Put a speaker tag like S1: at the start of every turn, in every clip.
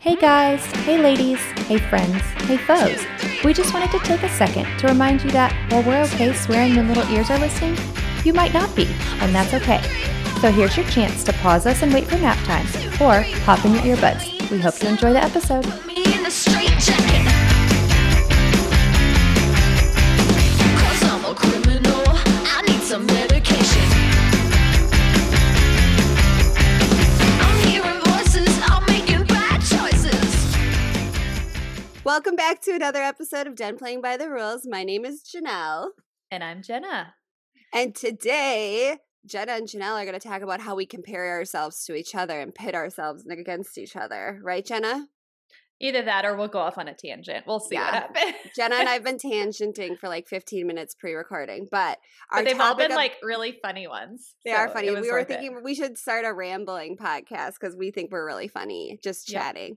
S1: Hey guys, hey ladies, hey friends, hey foes. We just wanted to take a second to remind you that while we're okay swearing when little ears are listening, you might not be, and that's okay. So here's your chance to pause us and wait for nap time, or pop in your earbuds. We hope you enjoy the episode.
S2: Welcome back to another episode of Den Playing by the Rules. My name is Janelle.
S1: And I'm Jenna.
S2: And today, Jenna and Janelle are going to talk about how we compare ourselves to each other and pit ourselves against each other. Right, Jenna?
S3: Either that or we'll go off on a tangent. We'll see what happens.
S2: Jenna and I have been tangenting for like 15 minutes pre recording, but our
S3: but they've all been
S2: of-
S3: like really funny ones.
S2: They are funny. We were
S3: worth it.
S2: thinking we should start a rambling podcast because we think we're really funny, just
S3: Yeah.
S2: chatting.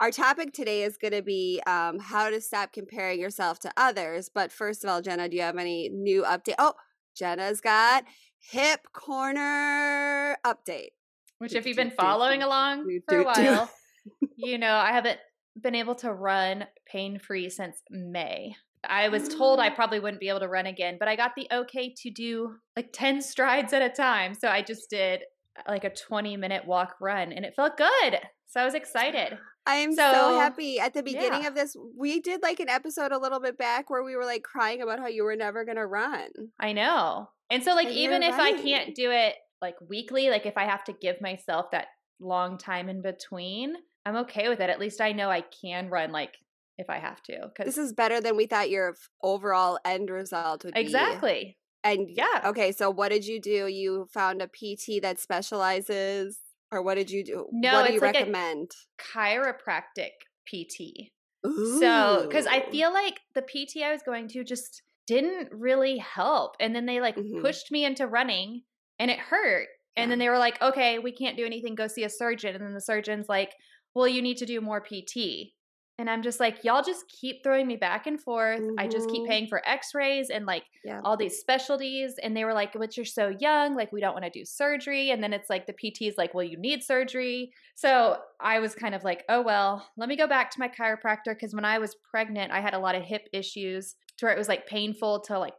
S2: Our topic today is going to be um, how to stop comparing yourself to others. But first of all, Jenna, do you have any new update? Oh, Jenna's got hip corner update.
S3: Which, if you've been following along for a while, you know I haven't been able to run pain free since May. I was told I ah. probably wouldn't be able to run again, but I got the okay to do like 10 strides at a time. So I just did like a 20 minute walk run and it felt good. So I was excited.
S2: I am so,
S3: So,
S2: happy. At the beginning
S3: yeah.
S2: of this, we did like an episode a little bit back where we were like crying about how you were never going to run.
S3: I know. And so like
S2: And
S3: even if I can't do it like weekly, like if I have to give myself that long time in between, I'm okay with it. At least I know I can run like if I have to. Cuz
S2: This is better than we thought your overall end result would be.
S3: Exactly.
S2: And
S3: Yeah.
S2: Okay, so what did you do? You found a PT that specializes, or what did you do?
S3: No,
S2: what do you
S3: like a-
S2: recommend?
S3: Chiropractic PT. So, because I feel like the PT I was going to just didn't really help. And then they like
S2: Mhm.
S3: pushed me into running and it hurt. And then they were like, okay, we can't do anything. Go see a surgeon. And then the surgeon's like, well, you need to do more PT. And I'm just like, y'all just keep throwing me back and forth. I just keep
S2: Mhm.
S3: paying for x rays and like
S2: Yeah.
S3: all these specialties. And they were like, but you're so young. Like, we don't want to do surgery. And then it's like the PT is like, well, you need surgery. So I was kind of like, oh, well, let me go back to my chiropractor. Cause when I was pregnant, I had a lot of hip issues to where it was like painful to like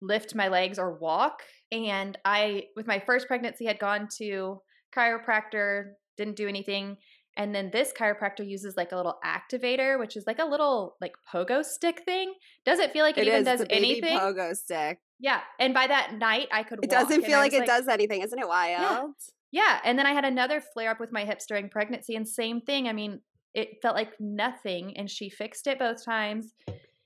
S3: lift my legs or walk. And I, with my first pregnancy, had gone to chiropractor, didn't do anything. And then this chiropractor uses like a little activator, which is like a little like pogo stick thing. Doesn't feel like it,
S2: It
S3: even
S2: is
S3: does anything.
S2: pogo stick.
S3: Yeah. And by that night, I could
S2: It doesn't feel like it does anything, isn't it wild?
S3: Yeah. And then I had another flare up with my hips during pregnancy, and same thing. I mean, it felt like nothing, and she fixed it both times.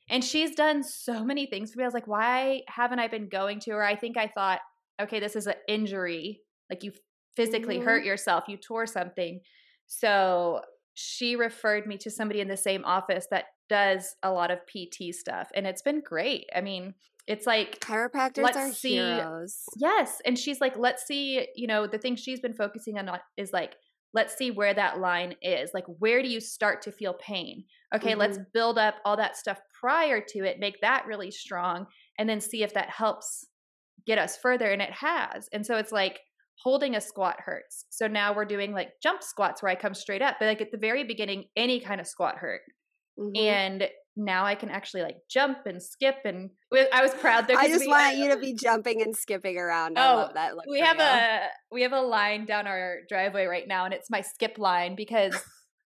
S3: And she's done so many things for me. I was like, why haven't I been going to her? I think I thought, okay, this is an injury. Like you physically
S2: Mhm.
S3: hurt yourself, you tore something. So she referred me to somebody in the same office that does a lot of PT stuff, and it's been great. I mean, it's like
S2: Chiropractors are
S3: see-
S2: heroes.
S3: Yes. And she's like, let's see, you know, the thing she's been focusing on is like, let's see where that line is. Like, where do you start to feel pain? Okay, let's mm-hmm. build up all that stuff prior to it, make that really strong, and then see if that helps get us further. And it has. And so it's like, holding a squat hurts. So now we're doing like jump squats where I come straight up. But like at the very beginning, any kind of squat hurt.
S2: Mhm.
S3: And now I can actually like jump and skip. And I was proud though.
S2: I just
S3: we-
S2: want you to be jumping and skipping around. I
S3: Oh,
S2: love that. Look
S3: we have
S2: you.
S3: a we have a line down our driveway right now and it's my skip line because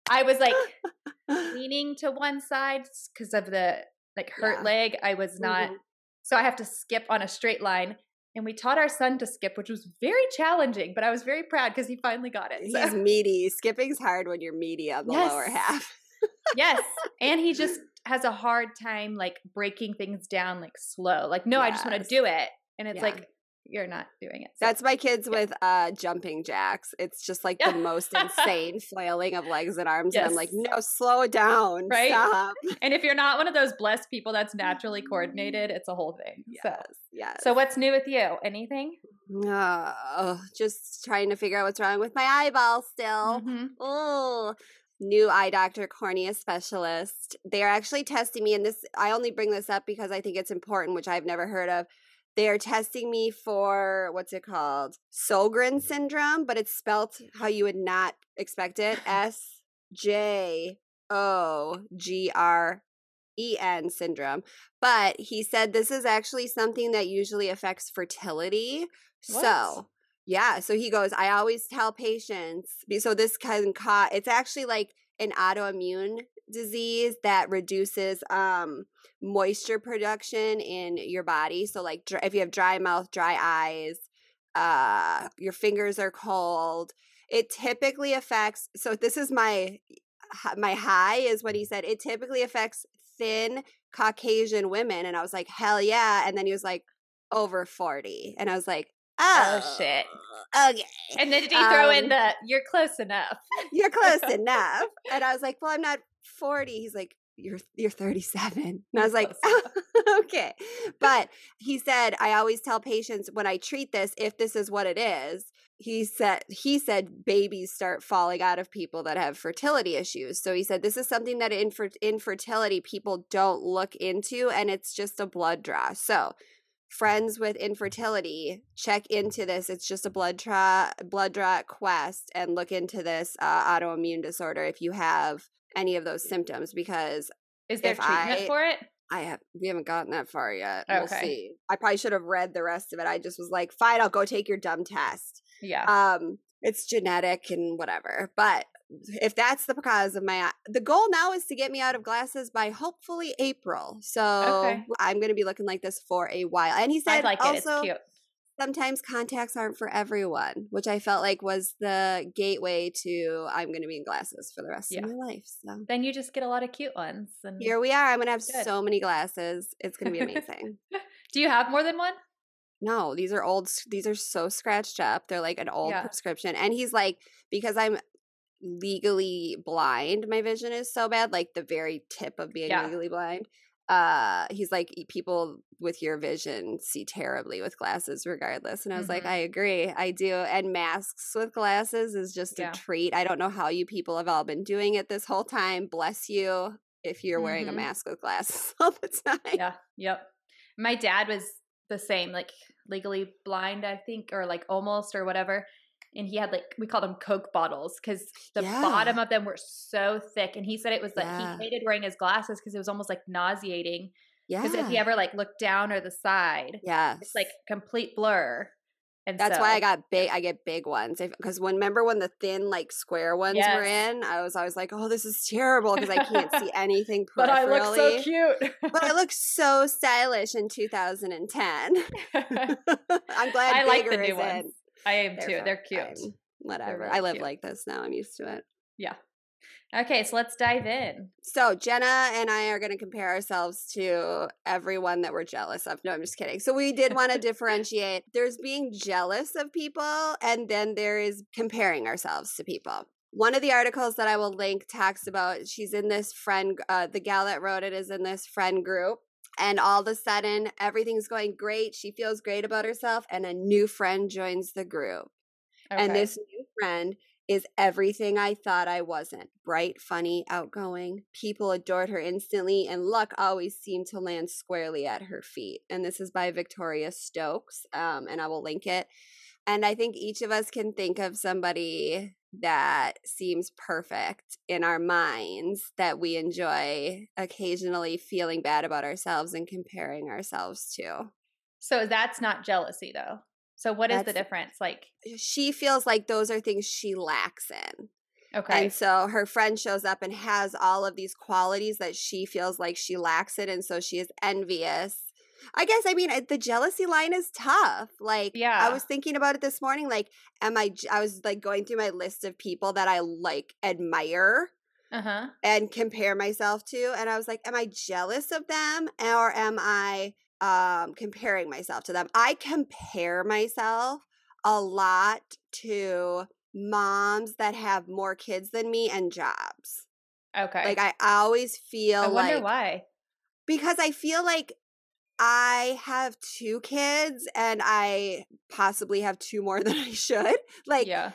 S3: i was like leaning to one side because of the like hurt
S2: Yeah.
S3: leg i was not
S2: Mhm.
S3: so i have to skip on a straight line and we taught our son to skip which was very challenging but i was very proud because he finally got it so-
S2: He's meaty. Skipping's hard when you're meaty on the lower half.
S3: yes and he just has a hard time like breaking things down like slow like no i just want to do it and it's
S2: Yeah.
S3: like you're not doing it so-
S2: That's my kids with uh jumping jacks. It's just like the most insane flailing of legs and arms. And I'm like, no, slow down.
S3: Right?
S2: Stop.
S3: and if you're not one of those blessed people that's naturally coordinated it's a whole thing so
S2: Yes. Yes.
S3: So what's new with you? Anything?
S2: Uh, just trying to figure out what's wrong with my eyeball still.
S3: Mhm.
S2: Oh, new eye doctor, cornea specialist. They are actually testing me, and this I only bring this up because I think it's important, which I've never heard of. They are testing me for what's it called? Sjögren syndrome, but it's spelt how you would not expect it. S J O G R E N syndrome. But he said this is actually something that usually affects fertility.
S3: What?
S2: So, yeah. So he goes, I always tell patients, so this can cause, it's actually like an autoimmune disease that reduces um moisture production in your body. So, like dr- if you have dry mouth, dry eyes, uh, your fingers are cold, it typically affects. So, this is my my high is what he said. It typically affects thin Caucasian women, and I was like, hell yeah! And then he was like, over forty, and I was like, oh,
S3: Oh, shit.
S2: Okay,
S3: And then did he throw in
S2: Um,
S3: the "you're close enough"?
S2: you're close enough. And I was like, well, I'm not forty. He's like, you're you're 37, and I was like,
S3: close
S2: okay. But he said, I always tell patients when I treat this, if this is what it is, he said he said babies start falling out of people that have fertility issues. So he said this is something that infer- infertility people don't look into and it's just a blood draw. So friends with infertility check into this it's just a blood draw blood draw quest and look into this uh, autoimmune disorder if you have any of those symptoms because
S3: Is there treatment
S2: I-
S3: for it?
S2: I have we haven't gotten that far yet. We'll
S3: Okay.
S2: see. I probably should have read the rest of it. I just was like, fine, I'll go take your dumb test.
S3: Yeah.
S2: Um, it's genetic and whatever. But if that's the cause of my the goal now is to get me out of glasses by hopefully April. So
S3: Okay.
S2: I'm gonna be looking like this for a while. And he
S3: I
S2: said
S3: like it. It's
S2: also
S3: cute.
S2: Sometimes contacts aren't for everyone, which I felt like was the gateway to I'm gonna be in glasses for the rest
S3: Yeah.
S2: of my life. So
S3: Then you just get a lot of cute ones. And
S2: here we are. I'm gonna have
S3: Good.
S2: so many glasses. It's gonna be amazing.
S3: do you have more than one?
S2: No, these are old. These are so scratched up. They're like an old
S3: Yeah.
S2: prescription. And he's like, because I'm legally blind, my vision is so bad, like the very tip of being
S3: Yeah.
S2: legally blind. Uh, he's like, "E- people with your vision see terribly with glasses, regardless. And I was like,
S3: Mhm.
S2: I agree, I do. And masks with glasses is just
S3: Yeah.
S2: a treat. I don't know how you people have all been doing it this whole time. Bless you if you're wearing a
S3: Mhm.
S2: mask with glasses all the time.
S3: Yeah. Yep. My dad was the same, like legally blind, I think, or like almost or whatever. And he had like we called them Coke bottles because the
S2: Yeah.
S3: bottom of them were so thick. And he said it was like
S2: Yeah.
S3: he hated wearing his glasses because it was almost like nauseating.
S2: Yeah.
S3: Because if he ever like looked down or the side,
S2: yeah
S3: it's like complete blur. And
S2: That's why I got big. I get big ones because when remember when the thin like square ones were in, I was always like, "Oh, this is terrible" because I can't see anything.
S3: But I look so cute.
S2: but I look so stylish in 2010. I'm glad
S3: I like the new ones. I am too.
S2: They're
S3: They're cute.
S2: Whatever.
S3: really
S2: I live
S3: cute.
S2: like this now. I'm used to it.
S3: Yeah. Okay, so let's dive in.
S2: So Jenna and I are going to compare ourselves to everyone that we're jealous of. No, I'm just kidding. So we did want to differentiate. There's being jealous of people, and then there is comparing ourselves to people. One of the articles that I will link talks about she's in this friend, uh, the gal that wrote it is in this friend group. And all of a sudden, everything's going great. She feels great about herself, and a new friend joins the group. And this new friend is everything I thought I wasn't bright, funny, outgoing. People adored her instantly, and luck always seemed to land squarely at her feet. And this is by Victoria Stokes, um, and I will link it. And I think each of us can think of somebody that seems perfect in our minds that we enjoy occasionally feeling bad about ourselves and comparing ourselves to.
S3: So that's not jealousy though. So what is the difference? Like,
S2: She feels like those are things she lacks in.
S3: okay.
S2: And so her friend shows up and has all of these qualities that she feels like she lacks it. And so she is envious. I guess, I mean, the jealousy line is tough. Like,
S3: yeah, I
S2: was thinking about it this morning. Like, am I? I was like going through my list of people that I like admire
S3: uh-huh.
S2: and compare myself to. And I was like, am I jealous of them or am I um, comparing myself to them? I compare myself a lot to moms that have more kids than me and jobs.
S3: Okay.
S2: Like I always feel
S3: I wonder
S2: like
S3: why.
S2: because I feel like I have two kids and I possibly have two more than I should. Like
S3: yeah.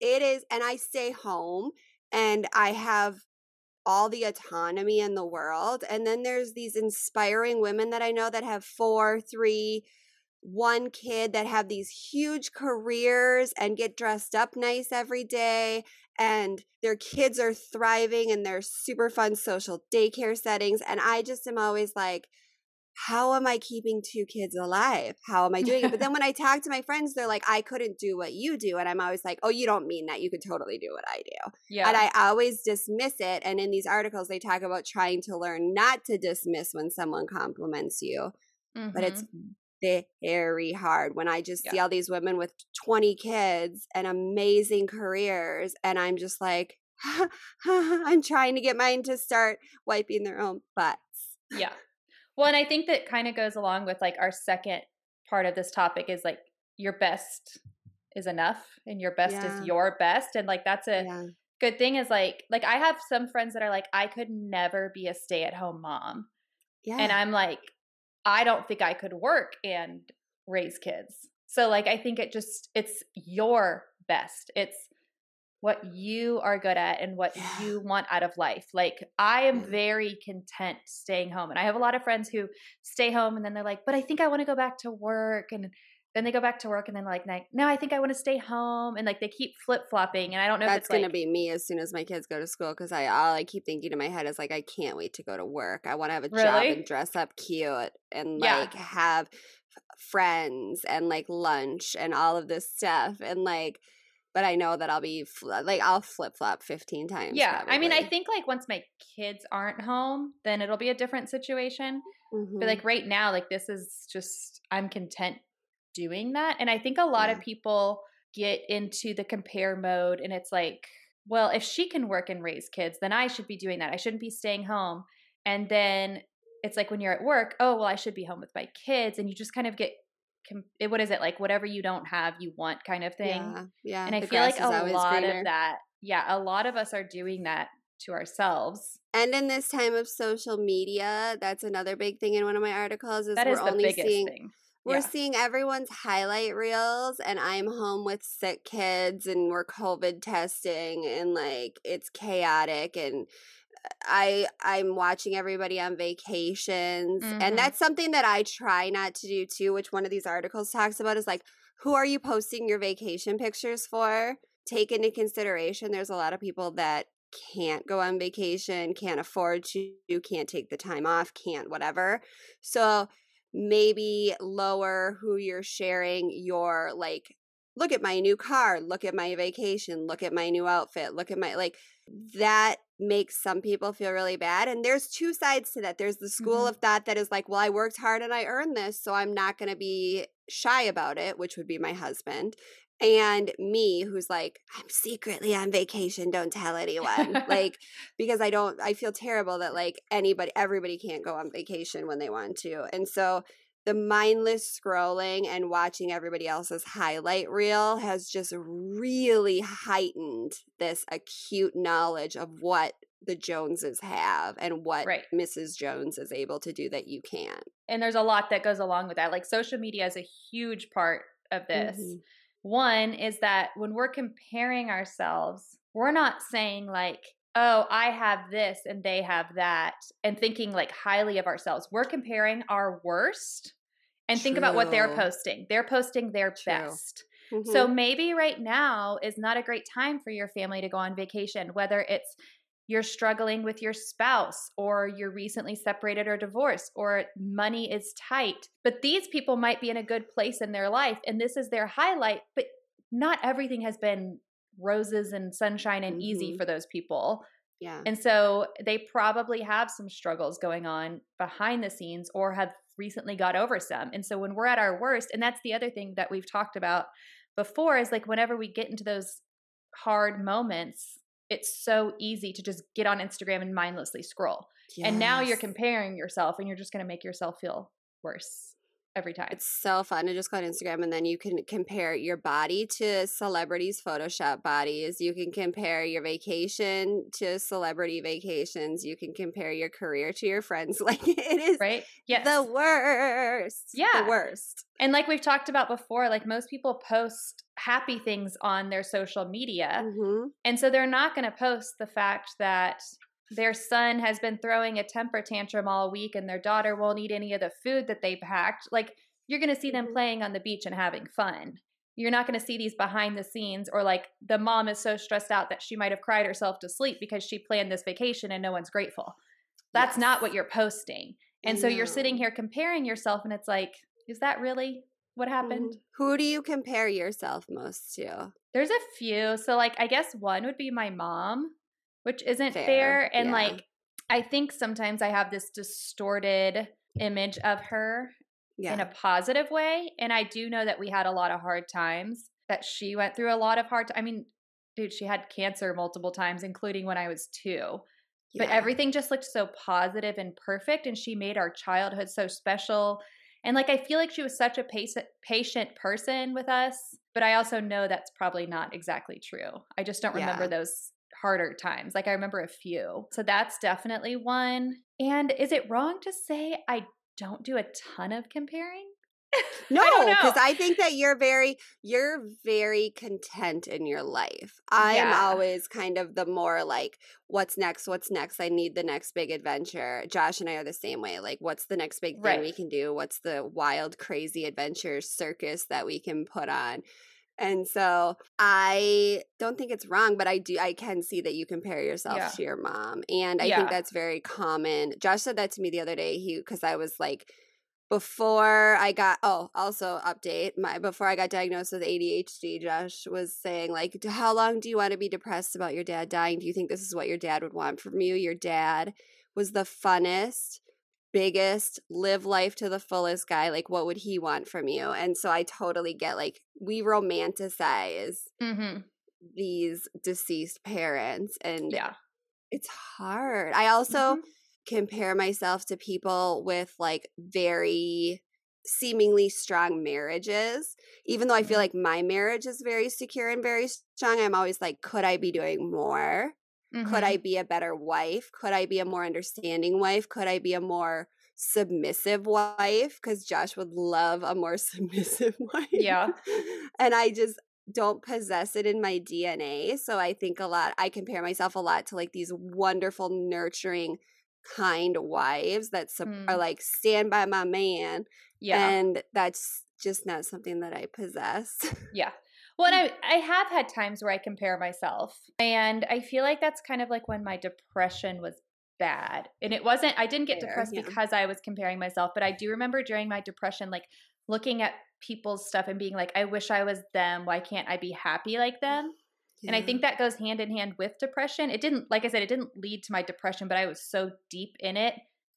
S2: it is and i stay home and i have all the autonomy in the world and then there's these inspiring women that i know that have four three one kid that have these huge careers and get dressed up nice every day and their kids are thriving in their super fun social daycare settings and I just am always like how am I keeping two kids alive? How am I doing it? But then when I talk to my friends, they're like, I couldn't do what you do. And I'm always like, oh, you don't mean that. You could totally do what I do.
S3: Yeah.
S2: And I always dismiss it. And in these articles, they talk about trying to learn not to dismiss when someone compliments you. But it's mm-hmm. very hard when I just see all these women with 20 kids and amazing careers. And I'm just like, I'm trying to get mine to start wiping their own butts.
S3: yeah. Well, and I think that kind of goes along with like our second part of this topic is like your best is enough and your best
S2: Yeah.
S3: is your best. And like that's a
S2: Yeah.
S3: good thing is like like I have some friends that are like, I could never be a stay-at-home mom.
S2: Yeah.
S3: And I'm like, I don't think I could work and raise kids. So like I think it just it's your best. It's what you are good at and what
S2: Yeah.
S3: you want out of life. Like I am
S2: mm.
S3: very content staying home. And I have a lot of friends who stay home and then they're like, "But I think I want to go back to work." And then they go back to work and then like, like "No, I think I want to stay home." And like they keep flip-flopping and I don't know if
S2: That's
S3: it's
S2: gonna be me as soon as my kids go to school because I all I keep thinking in my head is like I can't wait to go to work. I want to have a job and dress up cute and
S3: Yeah.
S2: like have friends and like lunch and all of this stuff and like. But I know that I'll be like I'll flip flop fifteen times.
S3: Yeah, I mean, I think like once my kids aren't home, then it'll be a different situation.
S2: Mhm.
S3: But like right now, like this is just I'm content doing that. And I think a lot of people get into the compare mode and it's like, well, if she can work and raise kids, then I should be doing that. I shouldn't be staying home. And then it's like when you're at work, oh, well, I should be home with my kids. And you just kind of get, com- eh, what is it like? Whatever you don't have, you want kind of thing.
S2: Yeah, yeah.
S3: and I
S2: the
S3: feel like a lot
S2: greener.
S3: of that, yeah, a lot of us are doing that to ourselves.
S2: And in this time of social media, that's another big thing in one of my articles is
S3: That
S2: we're
S3: is the
S2: only
S3: biggest
S2: seeing
S3: thing.
S2: we're
S3: Yeah.
S2: seeing everyone's highlight reels and I'm home with sick kids and we're COVID testing and like it's chaotic and I I'm watching everybody on vacations
S3: Mhm.
S2: and that's something that I try not to do too, which one of these articles talks about is like who are you posting your vacation pictures for? Take into consideration there's a lot of people that can't go on vacation, can't afford to, can't take the time off, can't whatever. So maybe lower who you're sharing your like look at my new car, look at my vacation, look at my new outfit, look at my like that makes some people feel really bad and there's two sides to that. There's the school
S3: Mhm.
S2: of thought that is like, well, I worked hard and I earned this, so I'm not going to be shy about it, which would be my husband. And me, who's like, I'm secretly on vacation, don't tell anyone. like, because I don't, I feel terrible that like anybody, everybody can't go on vacation when they want to. And so the mindless scrolling and watching everybody else's highlight reel has just really heightened this acute knowledge of what the Joneses have and what
S3: Right.
S2: Mrs. Jones is able to do that you can't.
S3: and there's a lot that goes along with that. Like social media is a huge part of this.
S2: Mhm.
S3: One is that when we're comparing ourselves, we're not saying like, oh, I have this and they have that, and thinking like highly of ourselves. We're comparing our worst and think about what they're posting. They're posting their
S2: True.
S3: best. So
S2: Mhm.
S3: maybe right now is not a great time for your family to go on vacation, whether it's you're struggling with your spouse or you're recently separated or divorced or money is tight. But these people might be in a good place in their life and this is their highlight, but not everything has been roses and sunshine and easy
S2: Mhm.
S3: for those people.
S2: yeah.
S3: And so they probably have some struggles going on behind the scenes or have recently got over some. And so when we're at our worst, and that's the other thing that we've talked about before is like whenever we get into those hard moments, it's so easy to just get on Instagram and mindlessly scroll. And now you're comparing yourself and you're just going to make yourself feel worse every time.
S2: It's so fun to just go on Instagram and then you can compare your body to celebrities' Photoshop bodies. You can compare your vacation to celebrity vacations. You can compare your career to your friends. Like it is
S3: right? Yes.
S2: the worst.
S3: Yeah.
S2: The worst.
S3: And like we've talked about before, like most people post happy things on their social media.
S2: Mhm.
S3: And so they're not going to post the fact that their son has been throwing a temper tantrum all week and their daughter won't eat any of the food that they packed. Like you're going to see them
S2: Mhm.
S3: playing on the beach and having fun. You're not going to see these behind the scenes or like the mom is so stressed out that she might have cried herself to sleep because she planned this vacation and no one's grateful. That's not what you're posting. And so you're sitting here comparing yourself and it's like, is that really what happened?
S2: Mhm. Who do you compare yourself most to?
S3: There's a few. So like I guess one would be my mom, which isn't fair.
S2: Fair,
S3: And
S2: yeah.
S3: like I think sometimes I have this distorted image of her
S2: Yeah.
S3: in a positive way. And I do know that we had a lot of hard times, that she went through a lot of hard I mean, dude, she had cancer multiple times, including when I was two. But everything just looked so positive and perfect. And she made our childhood so special. And like, I feel like she was such a patient, patient person with us. But I also know that's probably not exactly true. I just don't remember
S2: Yeah.
S3: those harder times. Like, I remember a few. So that's definitely one. And is it wrong to say I don't do a ton of comparing?
S2: No, because
S3: know.
S2: I, think that you're very you're very content in your life. I'm
S3: Yeah.
S2: always kind of the more like, what's next? What's next? I need the next big adventure. Josh and I are the same way. Like, what's the next big thing we can do? What's the wild, crazy adventure circus that we can put on? And so I don't think it's wrong, but I do I can see that you compare yourself
S3: Yeah.
S2: to your mom. And I
S3: Yeah.
S2: think that's very common. Josh said that to me the other day. He because I was like before I got oh also update my before I got diagnosed with ADHD Josh was saying like how long do you want to be depressed about your dad dying do you think this is what your dad would want from you your dad was the funnest biggest live life to the fullest guy like what would he want from you and so I totally get like we romanticize
S3: Mm-hmm.
S2: these deceased parents and
S3: Yeah.
S2: it's hard I also
S3: Mhm.
S2: compare myself to people with like very seemingly strong marriages even though i feel
S3: Mhm.
S2: like my marriage is very secure and very strong i'm always like could i be doing more could
S3: Mhm.
S2: i be a better wife could i be a more understanding wife could i be a more submissive wife because josh would love a more submissive wife
S3: Yeah.
S2: and i just don't possess it in my dna so i think a lot i compare myself a lot to like these wonderful nurturing kind wives that sup- are
S3: Mm.
S2: like stand by my man
S3: Yeah.
S2: and that's just not something that i possess
S3: Yeah. Well, and I, I have had times where I compare myself, and I feel like that's kind of like when my depression was bad. And it wasn't, I didn't get
S2: Fair,
S3: depressed
S2: yeah.
S3: because I was comparing myself, but I do remember during my depression, like looking at people's stuff and being like, I wish I was them. Why can't I be happy like them? And I think that goes hand in hand with depression. It didn't, like I said, it didn't lead to my depression, but I was so deep in it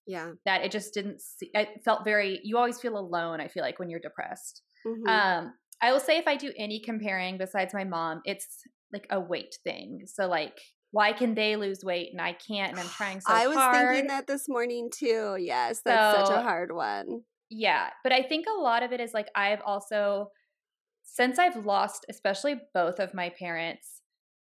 S2: yeah
S3: that it just didn't see, it felt very, you always feel alone, I feel like, when you're depressed.
S2: Mhm.
S3: Um, I will say if I do any comparing besides my mom, it's like a weight thing. So like, why can they lose weight and I can't? And I'm trying so hard.
S2: i was
S3: hard.
S2: thinking that this morning too yes that's such a hard one
S3: Yeah, but I think a lot of it is like I've also since I've lost especially both of my parents.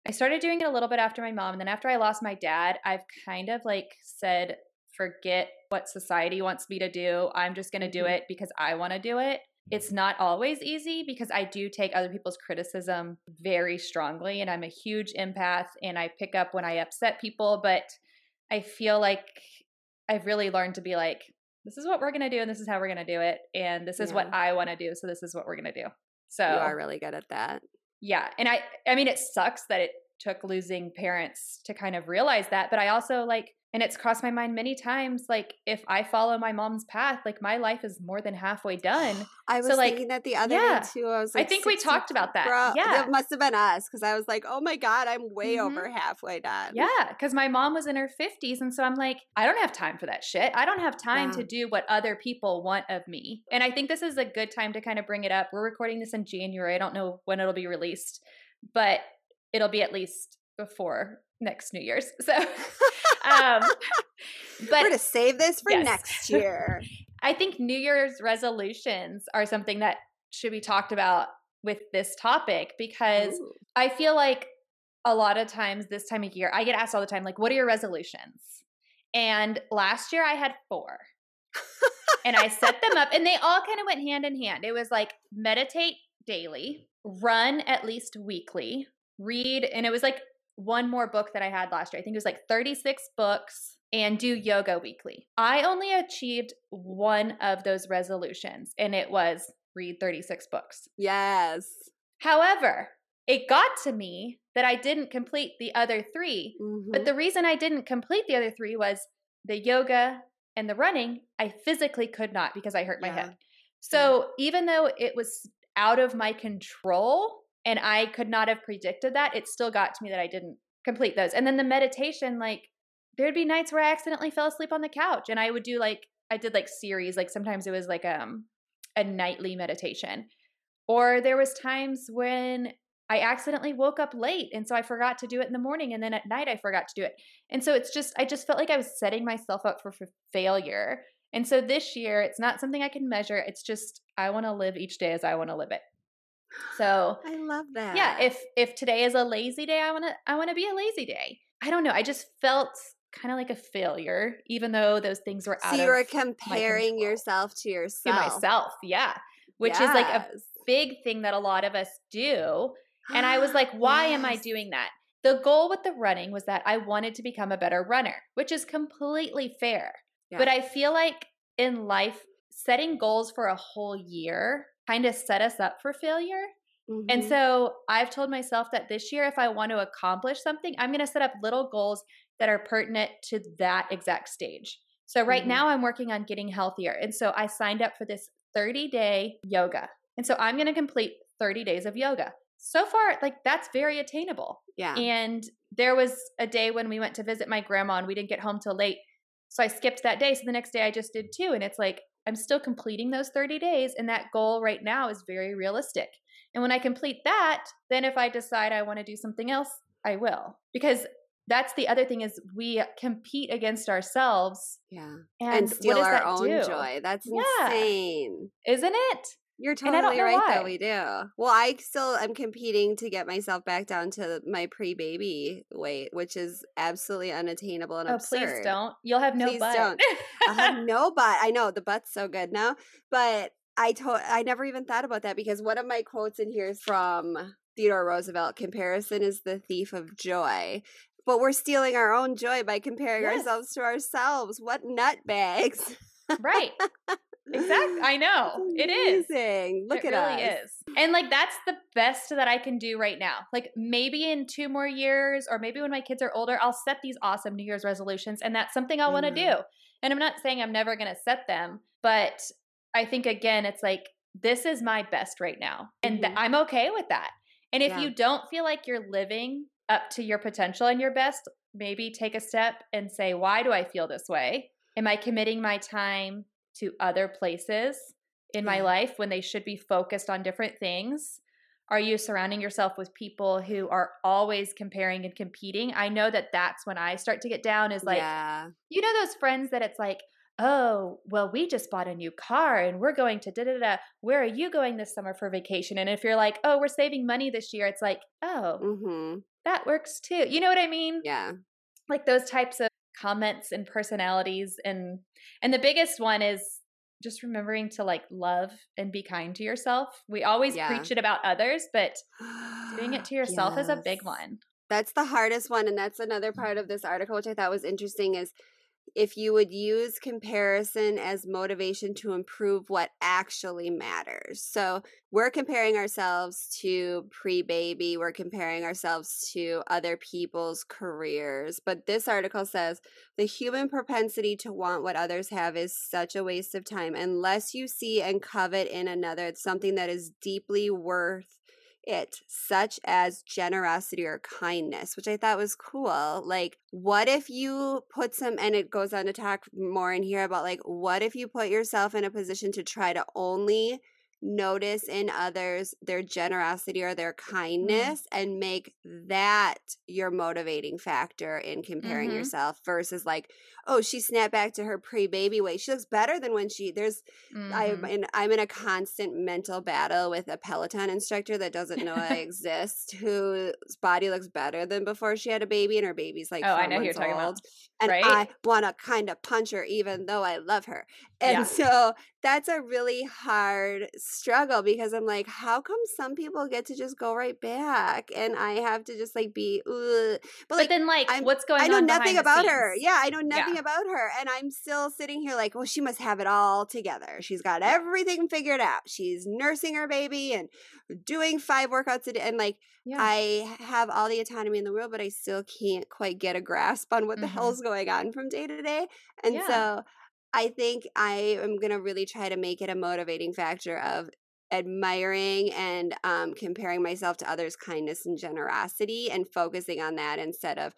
S3: I started doing it a little bit after my mom and then after I lost my dad, I've kind of like said forget what society wants me to do. I'm just going to do
S2: Mhm.
S3: it because I want to do it. It's not always easy because I do take other people's criticism very strongly and I'm a huge empath and I pick up when I upset people, but I feel like I've really learned to be like this is what we're going to do and this is how we're going to do it and this is what I want to do so this is what we're going to do. So
S2: you are really good at that
S3: yeah, and I I mean it sucks that it took losing parents to kind of realize that, but I also like and it's crossed my mind many times like if I follow my mom's path, like my life is more than halfway done.
S2: I was
S3: So, like,
S2: thinking that the other
S3: yeah.
S2: day too. I was like, I
S3: think we talked about that.
S2: Bro,
S3: Yeah.
S2: it must have been us because I was like, oh my god, I'm way
S3: Mhm.
S2: over halfway done.
S3: Yeah, cuz my mom was in her 50s and so I'm like I don't have time for that shit. I don't have time
S2: Yeah.
S3: to do what other people want of me. And I think this is a good time to kind of bring it up. We're recording this in January. I don't know when it'll be released, but it'll be at least before next New Year's. So um but We're
S2: to save this for
S3: Yes.
S2: next year.
S3: I think New Year's resolutions are something that should be talked about with this topic because
S2: Ooh.
S3: I feel like a lot of times this time of year, I get asked all the time, like, what are your resolutions? And last year I had four. and I set them up, and they all kind of went hand in hand. It was like meditate daily, run at least weekly, read, and it was like one more book that I had last year. I think it was like 36 books and do yoga weekly. I only achieved one of those resolutions, and it was read 36 books.
S2: Yes.
S3: However, it got to me that I didn't complete the other three. But
S2: Mhm.
S3: the reason I didn't complete the other three was the yoga and the running, I physically could not because I hurt my
S2: Yeah.
S3: hip. So even though it was out of my control and I could not have predicted that, it still got to me that I didn't complete those. And then the meditation, like, there'd be nights where I accidentally fell asleep on the couch and I would do like, I did like series, like sometimes it was like um a nightly meditation. Or there was times when I accidentally woke up late and so I forgot to do it in the morning and then at night I forgot to do it. And so it's just I just felt like I was setting myself up for, for failure. And so this year it's not something I can measure. It's just I want to live each day as I want to live it. So
S2: I love that.
S3: yeah, if if today is a lazy day, I want to I want to be a lazy day. I don't know. I just felt kind of like a failure even though those things were out
S2: so you
S3: of
S2: were comparing yourself to
S3: to
S2: yourself.
S3: myself. Yeah. Which is like a big thing that a lot of us do. And I was like, why am I doing that? The goal with the running was that I wanted to become a better runner, which is completely fair. But I feel like in life, setting goals for a whole year kind of set us up for failure. And
S2: Mhm.
S3: so I've told myself that this year, if I want to accomplish something, I'm going to set up little goals that are pertinent to that exact stage. So right
S2: Mhm.
S3: now, I'm working on getting healthier. And so I signed up for this 30 day yoga. And so I'm going to complete 30 days of yoga. So far, like that's very attainable.
S2: yeah.
S3: And there was a day when we went to visit my grandma and we didn't get home till late. So I skipped that day. So the next day I just did two. And it's like, I'm still completing those 30 days. And that goal right now is very realistic. And when I complete that, then if I decide I want to do something else, I will. Because that's the other thing is we compete against ourselves
S2: yeah.
S3: and,
S2: And,
S3: what
S2: steal our own
S3: do?
S2: joy. That's
S3: Yeah.
S2: insane.
S3: Isn't it?
S2: You're
S3: And I don't
S2: totally right
S3: why.
S2: though we do. Well, I still am competing to get myself back down to my pre-baby weight, which is absolutely unattainable and
S3: Oh,
S2: absurd.
S3: please don't. You'll have no
S2: Please
S3: butt.
S2: don't. I'll have no butt. I know the butt's so good now, but I told I never even thought about that because one of my quotes in here is from Theodore Roosevelt: "Comparison is the thief of joy." But we're stealing our own joy by comparing
S3: Yes.
S2: ourselves to ourselves. What nutbags!
S3: right. Exactly. I know. It is.
S2: Amazing. Look at
S3: it
S2: at
S3: really
S2: us.
S3: is. And like that's the best that I can do right now. Like maybe in two more years or maybe when my kids are older, I'll set these awesome New Year's resolutions and that's something I'll want to
S2: Mhm.
S3: do. And I'm not saying I'm never going to set them, but I think again it's like this is my best right now. And th-
S2: Mhm.
S3: I'm okay with that. And if
S2: Yeah.
S3: you don't feel like you're living up to your potential and your best, maybe take a step and say, why do I feel this way? Am I committing my time to other places in my life when they should be focused on different things? Are you surrounding yourself with people who are always comparing and competing? I know that that's when I start to get down is like,
S2: yeah.
S3: you know, those friends that it's like, oh, well, we just bought a new car and we're going to da da da. Where are you going this summer for vacation? And if you're like, oh, we're saving money this year, it's like, oh,
S2: Mm-hmm.
S3: that works too. You know what I mean?
S2: Yeah.
S3: Like those types of comments and personalities and and the biggest one is just remembering to like love and be kind to yourself. We always
S2: Yeah.
S3: preach it about others, but doing it to yourself is a big one.
S2: That's the hardest one. And that's another mm-hmm. part of this article, which I thought was interesting, is if you would use comparison as motivation to improve what actually matters. So we're comparing ourselves to pre baby, we're comparing ourselves to other people's careers. But this article says the human propensity to want what others have is such a waste of time unless you see and covet in another something that is deeply worth it, such as generosity or kindness, which I thought was cool. Like, what if you put some, and it goes on to talk more in here about like, what if you put yourself in a position to try to only notice in others their generosity or their kindness and make that your motivating factor in comparing
S3: Mhm.
S2: yourself versus like, oh, she snapped back to her pre baby weight. She looks better than when she, there's I'm
S3: Mhm.
S2: in I'm in a constant mental battle with a Peloton instructor that doesn't know I exist, whose body looks better than before she had a baby, and her baby's like
S3: Oh, I know you're talking about.
S2: And
S3: Right?
S2: I want to kind of punch her, even though I love her. And
S3: Yeah.
S2: so that's a really hard struggle because I'm like, how come some people get to just go right back and I have to just like be, Ugh. but
S3: But
S2: like.
S3: then, like,
S2: I'm-
S3: what's going on?
S2: I know
S3: on?
S2: nothing
S3: the
S2: about her. Yeah, I know nothing
S3: Yeah.
S2: about her. And I'm still sitting here like, well, she must have it all together. She's got everything figured out. She's nursing her baby and doing five workouts a day. And like,
S3: Yeah.
S2: I have all the autonomy in the world, but I still can't quite get a grasp on what the
S3: Mhm.
S2: hell's going on from day to day. And
S3: Yeah.
S2: so I think I am going to really try to make it a motivating factor of admiring and um, comparing myself to others' kindness and generosity and focusing on that instead of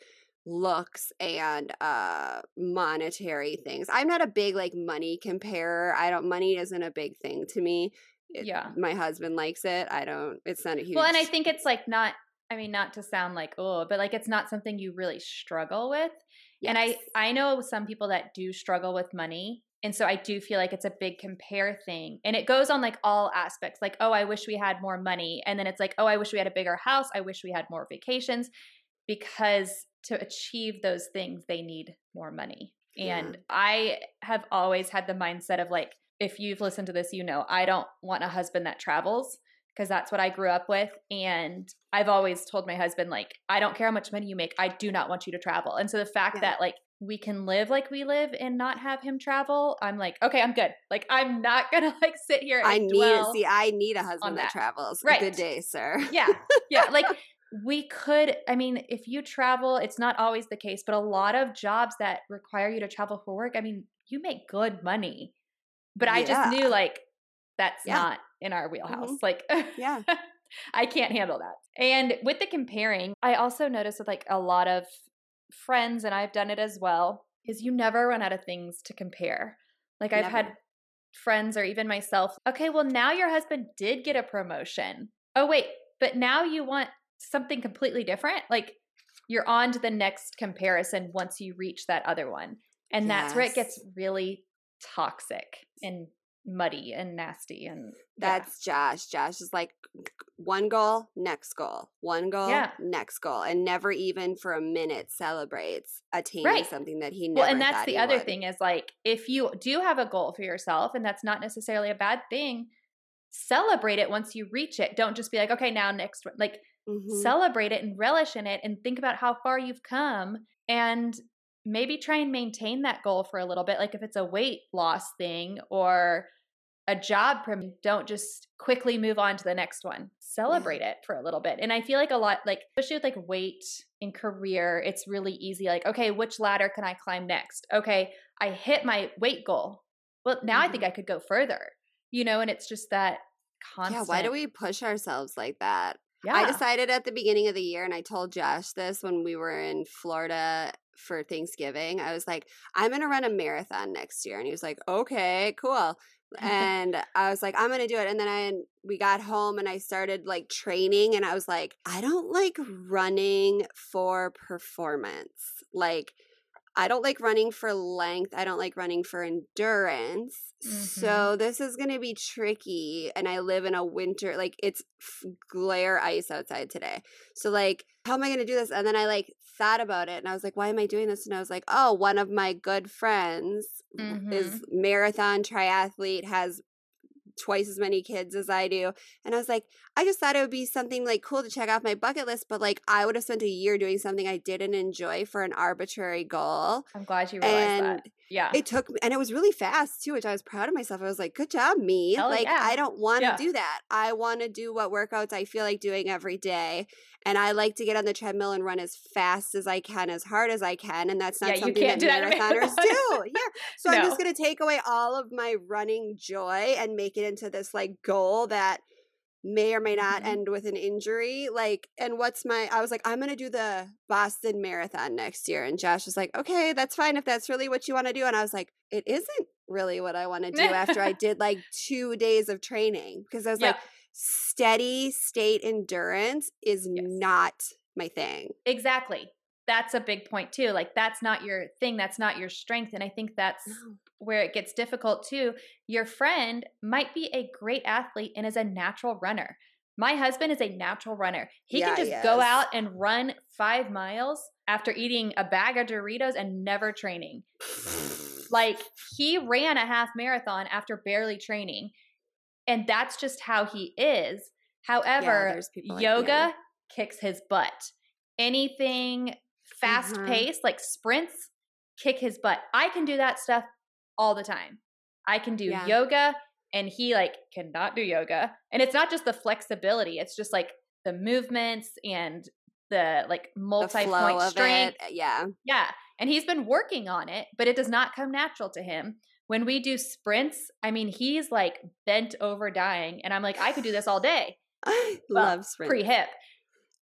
S2: looks and uh monetary things. I'm not a big like money comparer. I don't money isn't a big thing to me. It-
S3: Yeah.
S2: My husband likes it. I don't it's not a huge
S3: Well, and I think it's like not. I mean, not to sound like oh, but like it's not something you really struggle with. And I I know some people that do struggle with money. And so I do feel like it's a big compare thing. And it goes on like all aspects. Like, oh, I wish we had more money. And then it's like, oh, I wish we had a bigger house. I wish we had more vacations. Because to achieve those things, they need more money. And I have always had the mindset of like, if you've listened to this, you know, I don't want a husband that travels because that's what I grew up with. And I've always told my husband, like, I don't care how much money you make, I do not want you to travel. And so the fact
S2: Yeah.
S3: that like we can live like we live and not have him travel, I'm like, okay, I'm good. Like, I'm not gonna like sit here and
S2: I need see I need a husband that.
S3: that.
S2: travels.
S3: Right.
S2: Good day, sir.
S3: yeah, yeah. Like we could. I mean, if you travel, it's not always the case, but a lot of jobs that require you to travel for work, I mean, you make good money. But I just knew like that's
S2: Yeah.
S3: not in our wheelhouse. Mm-hmm. Like,
S2: Yeah.
S3: I can't handle that. And with the comparing, I also noticed with like a lot of friends, and I've done it as well, is you never run out of things to compare. Like I've had friends or even myself, okay, well, now your husband did get a promotion. Oh, wait, but now you want something completely different? Like you're on to the next comparison once you reach that other one. And that's where it gets really toxic and muddy and nasty. And yeah.
S2: That's Josh. Josh is like one goal, next goal, one goal,
S3: Yeah.
S2: next goal, and never even for a minute celebrates attaining
S3: Right.
S2: something that he never.
S3: Well, and that's the other
S2: would.
S3: thing is like if you do have a goal for yourself, and that's not necessarily a bad thing, celebrate it once you reach it. Don't just be like, okay, now next one. Like
S2: Mhm.
S3: celebrate it and relish in it and think about how far you've come and maybe try and maintain that goal for a little bit. Like if it's a weight loss thing or a job prom, don't just quickly move on to the next one. Celebrate it for a little bit. And I feel like a lot, like especially with like weight and career, it's really easy. Like, okay, which ladder can I climb next? Okay, I hit my weight goal. Well, now I think mm-hmm. I could go further. You know, and it's just that constant.
S2: Yeah, why do we push ourselves like that?
S3: Yeah.
S2: I decided at the beginning of the year, and I told Josh this when we were in Florida for Thanksgiving. I was like, I'm going to run a marathon next year. And he was like, okay, cool. And I was like, I'm going to do it. And then I, we got home and I started like training, and I was like, I don't like running for performance. Like, I don't like running for length. I don't like running for endurance. Mm-hmm. So this is going to be tricky. And I live in a winter, like it's f- glare ice outside today. So, like, how am I going to do this? And then I like thought about it and I was like, why am I doing this? And I was like, oh, one of my good friends mm-hmm. is marathon triathlete, has twice as many kids as I do. And I was like, I just thought it would be something like cool to check off my bucket list, but like I would have spent a year doing something I didn't enjoy for an arbitrary goal.
S3: I'm glad you realized
S2: And
S3: that. Yeah.
S2: it took and it was really fast too, which I was proud of myself. I was like, good job, me.
S3: Hell
S2: like,
S3: yeah.
S2: I don't want to
S3: Yeah.
S2: do that. I want to do what workouts I feel like doing every day. And I like to get on the treadmill and run as fast as I can, as hard as I can. And that's not
S3: Yeah,
S2: something that
S3: do that
S2: marathoners
S3: marathon.
S2: do. Yeah. So I'm just going to take away all of my running joy and make it into this like goal that may or may not
S3: Mhm.
S2: end with an injury. Like, and what's my, I was like, I'm going to do the Boston Marathon next year. And Josh was like, okay, that's fine if that's really what you want to do. And I was like, it isn't really what I want to do after I did like two days of training because I was
S3: Yeah.
S2: like, steady state endurance is
S3: Yes.
S2: not my thing.
S3: Exactly. That's a big point too. Like that's not your thing, that's not your strength and I think that's
S2: No.
S3: where it gets difficult too. Your friend might be a great athlete and is a natural runner. My husband is a natural runner. He
S2: Yeah,
S3: can
S2: he
S3: just go out and run 5 miles after eating a bag of Doritos and never training. Like he ran a half marathon after barely training. And that's just how he is. However,
S2: there's people like
S3: yoga kicks his butt. Anything fast
S2: Mhm.
S3: paced, like sprints, kick his butt. I can do that stuff all the time. I can do
S2: Yeah.
S3: yoga and he like cannot do yoga. And it's not just the flexibility, it's just like the movements and the like
S2: multi-point
S3: strength.
S2: it. Yeah.
S3: Yeah. And he's been working on it, but it does not come natural to him. When we do sprints, I mean, he's like bent over dying. And I'm like, I could do this all day, Well,
S2: Love sprint.
S3: pre hip.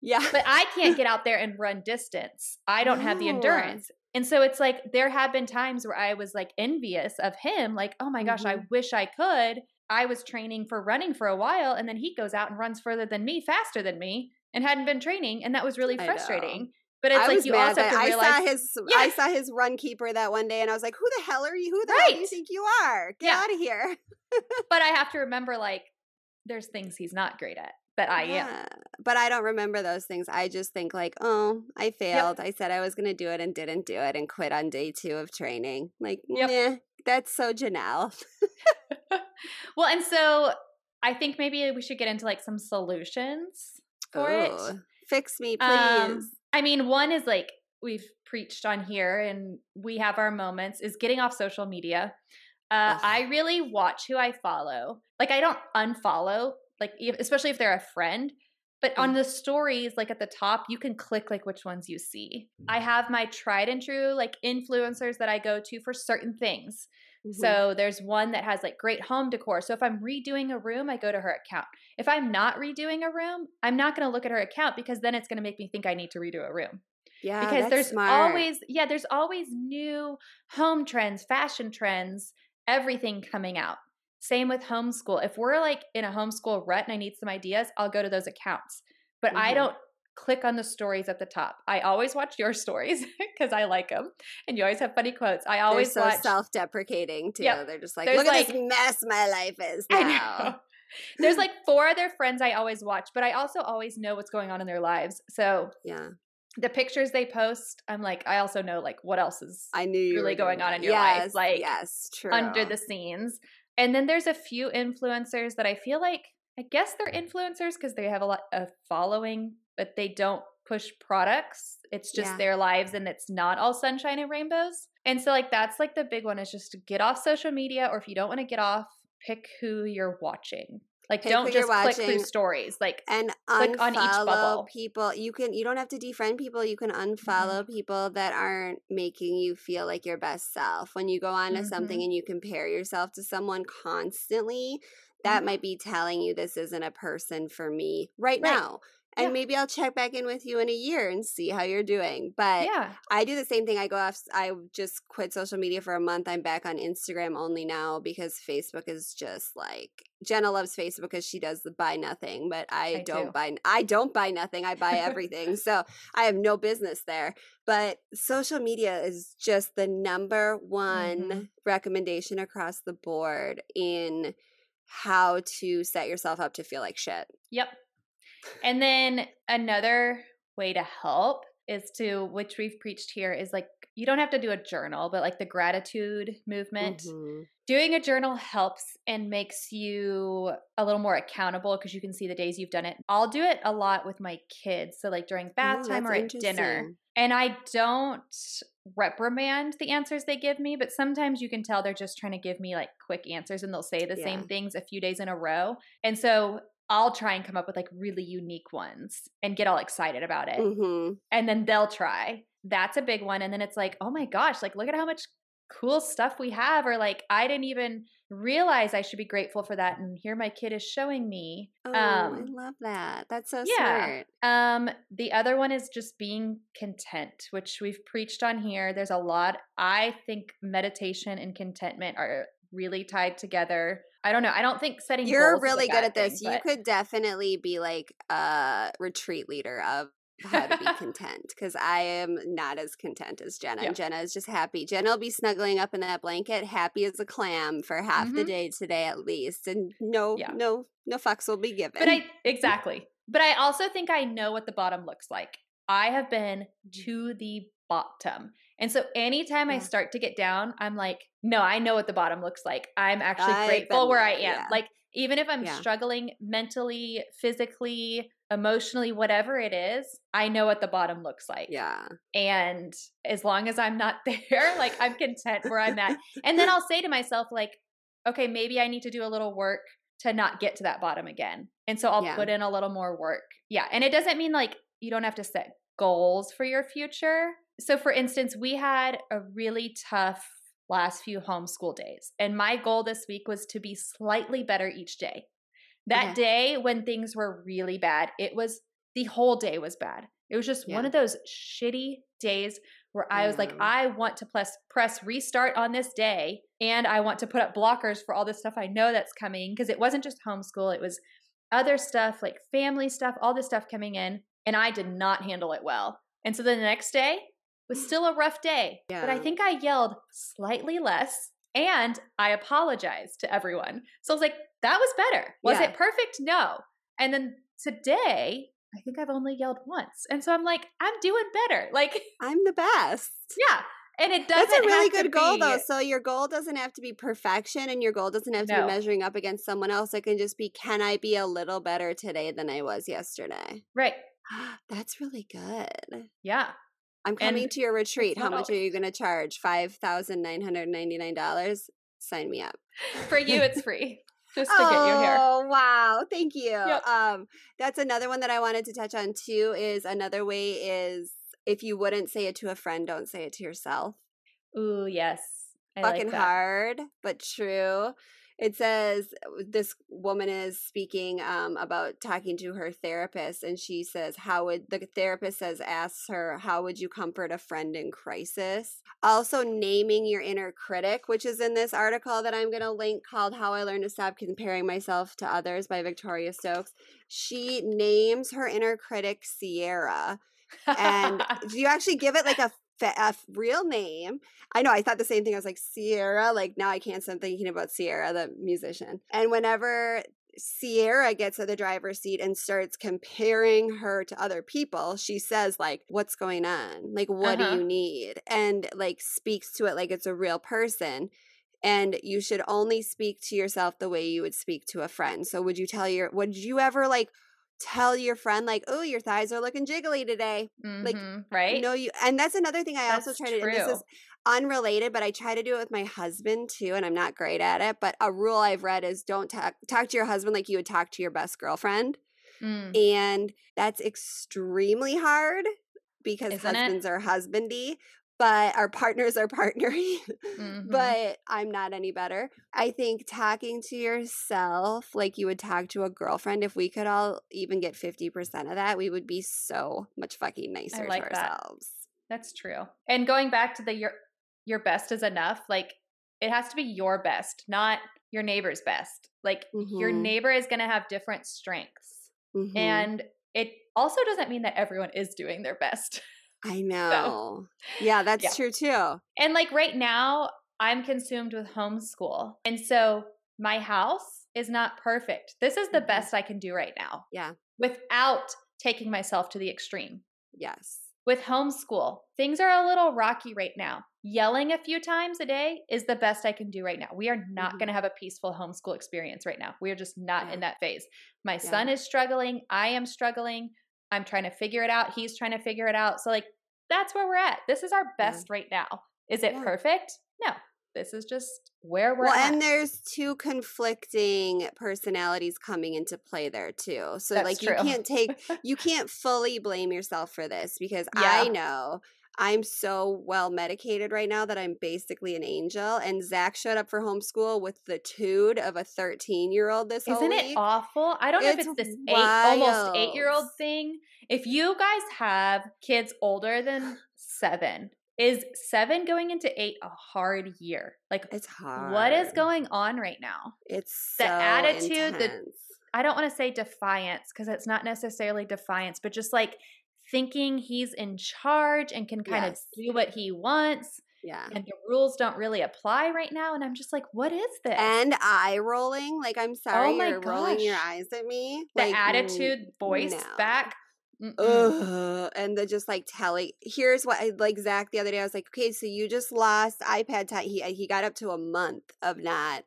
S2: Yeah.
S3: But I can't get out there and run distance. I don't have the endurance. And so it's like there have been times where I was like envious of him, like, oh my gosh, I
S2: Mhm.
S3: wish I could. I was training for running for a while, and then he goes out and runs further than me, faster than me, and hadn't been training. And that was really frustrating. But it's
S2: I
S3: like you also have to
S2: I saw his
S3: Yeah.
S2: I saw his Runkeeper that one day and I was like, Who the hell are you? Who the hell do you think you are? Get
S3: Yeah.
S2: out of here.
S3: but I have to remember like there's things he's not great at that I am.
S2: Yeah, But I don't remember those things. I just think like, oh, I failed. I said I was gonna do it and didn't do it and quit on day two of training. Like,
S3: Yep.
S2: yeah, that's so Janelle.
S3: Well, and so I think maybe we should get into like some solutions for it.
S2: Fix me, please.
S3: Um, I mean, one is like we've preached on here and we have our moments is getting off social media. Uh, I really watch who I follow. Like, I don't unfollow, like, especially if they're a friend. But
S2: Mm.
S3: on the stories, like at the top, you can click like which ones you see. I have my tried and true like influencers that I go to for certain things.
S2: Mhm.
S3: So there's one that has like great home decor. So if I'm redoing a room, I go to her account. If I'm not redoing a room, I'm not going to look at her account because then it's going to make me think I need to redo a room.
S2: yeah,
S3: because there's
S2: smart.
S3: always yeah, there's always new home trends, fashion trends, everything coming out. Same with homeschool. If we're like in a homeschool rut and I need some ideas, I'll go to those accounts. But I
S2: Mhm.
S3: don't click on the stories at the top. I always watch your stories because I like them, and you always have funny quotes. I
S2: They're
S3: always
S2: so
S3: watch.
S2: self-deprecating too.
S3: Yep.
S2: They're just like,
S3: There's,
S2: look at this mess my life is
S3: I
S2: now.
S3: know. There's like four other friends I always watch, but I also always know what's going on in their lives. So
S2: Yeah,
S3: the pictures they post, I'm like, I also know like what else is
S2: I knew
S3: Really going on in your life, like,
S2: yes, true.
S3: under the scenes. And then there's a few influencers that I feel like I guess they're influencers because they have a lot of following, but they don't push products. It's just
S2: Yeah.
S3: their lives and it's not all sunshine and rainbows. And so like that's like the big one is just to get off social media or if you don't want to get off, pick who you're watching. Like
S2: Pick
S3: don't just click through stories. Like
S2: and
S3: click on each bubble.
S2: people. You can you don't have to defriend people. You can unfollow
S3: Mm-hmm.
S2: people that aren't making you feel like your best self. When you go on to something
S3: Mhm.
S2: and you compare yourself to someone constantly, that
S3: Mhm.
S2: might be telling you this isn't a person for me right,
S3: Right.
S2: now. And
S3: Yeah.
S2: maybe I'll check back in with you in a year and see how you're doing. But
S3: yeah.
S2: I do the same thing. I go off. I just quit social media for a month. I'm back on Instagram only now because Facebook is just like Jenna loves Facebook because she does the buy nothing, but I,
S3: I
S2: don't
S3: do.
S2: buy. I don't buy nothing. I buy everything. so I have no business there. But social media is just the number one
S3: Mhm.
S2: recommendation across the board in how to set yourself up to feel like shit.
S3: Yep. And then another way to help is to, which we've preached here, is like you don't have to do a journal, but like the gratitude movement.
S2: Mhm.
S3: Doing a journal helps and makes you a little more accountable because you can see the days you've done it. I'll do it a lot with my kids. So, like during bath
S2: Oh,
S3: time or at dinner. And I don't reprimand the answers they give me, but sometimes you can tell they're just trying to give me like quick answers and they'll say the
S2: Yeah.
S3: same things a few days in a row. And so I'll try and come up with like really unique ones and get all excited about it.
S2: Mhm.
S3: And then they'll try. That's a big one. And then it's like, oh my gosh, like look at how much cool stuff we have. Or like, I didn't even realize I should be grateful for that. And here my kid is showing me.
S2: Oh, I
S3: um,
S2: love that. That's so
S3: yeah.
S2: smart.
S3: um, the other one is just being content, which we've preached on here. There's a lot. I think meditation and contentment are really tied together. I don't know. I don't think setting
S2: You're
S3: goals is a
S2: really good at this.
S3: thing,
S2: you
S3: but-
S2: could definitely be like a retreat leader of how to be content because I am not as content as Jenna.
S3: Yeah.
S2: Jenna is just happy. Jenna will be snuggling up in that blanket, happy as a clam for half the
S3: Mhm.
S2: day today at least, and no,
S3: Yeah.
S2: no, no fucks will be given.
S3: But I exactly. But I also think I know what the bottom looks like. I have been to the bottom. And so anytime I start to get down, I'm like, no, I know what the bottom looks like. I'm actually
S2: I've
S3: grateful
S2: been
S3: where I am.
S2: yeah.
S3: Like Even if I'm
S2: Yeah.
S3: struggling mentally, physically, emotionally, whatever it is, I know what the bottom looks like.
S2: Yeah.
S3: And as long as I'm not there, like I'm content where I'm at. And then I'll say to myself, like, okay, maybe I need to do a little work to not get to that bottom again. And so I'll
S2: Yeah.
S3: put in a little more work. Yeah. And it doesn't mean like you don't have to set goals for your future. So, for instance, we had a really tough last few homeschool days. And my goal this week was to be slightly better each day. That day when things were really bad, it was the whole day was bad. It was just one of those shitty days where I was like, I want to press press restart on this day, and I want to put up blockers for all this stuff I know that's coming because it wasn't just homeschool; it was other stuff like family stuff, all this stuff coming in, and I did not handle it well. And so the next day was still a rough day, but I think I yelled slightly less. And I apologized to everyone. So I was like, that was better. Was
S2: Yeah.
S3: it perfect? No. And then today, I think I've only yelled once. And so I'm like, I'm doing better. Like,
S2: I'm the best.
S3: yeah. And it doesn't
S2: That's a really good goal, though. So your goal doesn't have to be perfection, and your goal doesn't have to
S3: No.
S2: be measuring up against someone else. It can just be, can I be a little better today than I was yesterday?
S3: Right.
S2: That's really good.
S3: Yeah.
S2: I'm coming
S3: And
S2: to your retreat. How much are you going to charge? Five thousand nine hundred ninety nine dollars. Sign me up.
S3: For you, it's free just to get you here.
S2: Oh wow, thank you.
S3: Yep.
S2: Um, that's another one that I wanted to touch on too. Is another way is if you wouldn't say it to a friend, don't say it to yourself.
S3: Ooh, yes. I
S2: Fucking
S3: like that.
S2: hard, but true. It says this woman is speaking um, about talking to her therapist, and she says, "How would the therapist says asks her how would you comfort a friend in crisis?" Also, naming your inner critic, which is in this article that I'm going to link called "How I Learned to Stop Comparing Myself to Others" by Victoria Stokes. She names her inner critic Sierra, and do you actually give it like a, a f- real name? I know I thought the same thing. I was like Sierra. Like now I can't stop thinking about Ciara, the musician. And whenever Sierra gets at the driver's seat and starts comparing her to other people, she says like, "What's going on? Like, what
S3: Uh-huh.
S2: do you need?" And like speaks to it like it's a real person. And you should only speak to yourself the way you would speak to a friend. So would you tell your would you ever like tell your friend like, "Oh, your thighs are looking jiggly today"? like,
S3: Mhm, right?
S2: No, you and that's another thing I also try to and this is unrelated, but I try to do it with my husband too, and I'm not great at it. But a rule I've read is don't talk talk to your husband like you would talk to your best girlfriend.
S3: Mm.
S2: And that's extremely hard because
S3: Isn't it?
S2: husbands are husbandy, but our partners are partnery.
S3: Mhm.
S2: but I'm not any better. I think talking to yourself like you would talk to a girlfriend, if we could all even get 50% of that, we would be so much fucking nicer
S3: like
S2: to
S3: that.
S2: ourselves.
S3: That's true. And going back to the your your best is enough, like it has to be your best, not your neighbor's best. Like your
S2: Mhm.
S3: neighbor is going to have different strengths.
S2: Mhm.
S3: And it also doesn't mean that everyone is doing their best.
S2: I know. Yeah, that's
S3: Yeah.
S2: true too.
S3: And like right now, I'm consumed with homeschool. And so my house is not perfect. This is the
S2: Mhm.
S3: best I can do right now
S2: Yeah.
S3: without taking myself to the extreme.
S2: Yes.
S3: With homeschool, things are a little rocky right now. Yelling a few times a day is the best I can do right now. We are not
S2: Mhm.
S3: going to have a peaceful homeschool experience right now. We are just not
S2: Yeah.
S3: in that phase. My
S2: Yeah.
S3: son is struggling. I am struggling. I'm trying to figure it out. He's trying to figure it out. So, like, that's where we're at. This is our
S2: Yeah.
S3: best right now. Is it
S2: Yeah.
S3: perfect? No. This is just where we're
S2: well,
S3: at.
S2: and there's two conflicting personalities coming into play there too. So
S3: That's
S2: like you can't take you can't fully blame yourself for this because I know I'm so well medicated right now that I'm basically an angel. And Zach showed up for homeschool with the tude of a 13 year old this whole
S3: Isn't
S2: week.
S3: it awful? I don't know if
S2: It's
S3: it's this eight, almost eight year old thing. If you guys have kids older than seven, is seven going into eight a hard year? Like,
S2: It's hard.
S3: what is going on right now?
S2: It's
S3: the
S2: so
S3: attitude, the- I don't want to say defiance because it's not necessarily defiance, but just like thinking he's in charge and can kind
S2: Yes.
S3: of do what he wants
S2: yeah.
S3: and the rules don't really apply right now. And I'm just like, what is this?
S2: And eye rolling, like I'm sorry,
S3: Oh my
S2: you're rolling your eyes at me.
S3: the
S2: like,
S3: attitude voiced
S2: no.
S3: back.
S2: Ugh. And the just like telling. Here's what I like. Zach the other day, I was like, okay, so you just lost iPad time. He he got up to a month of not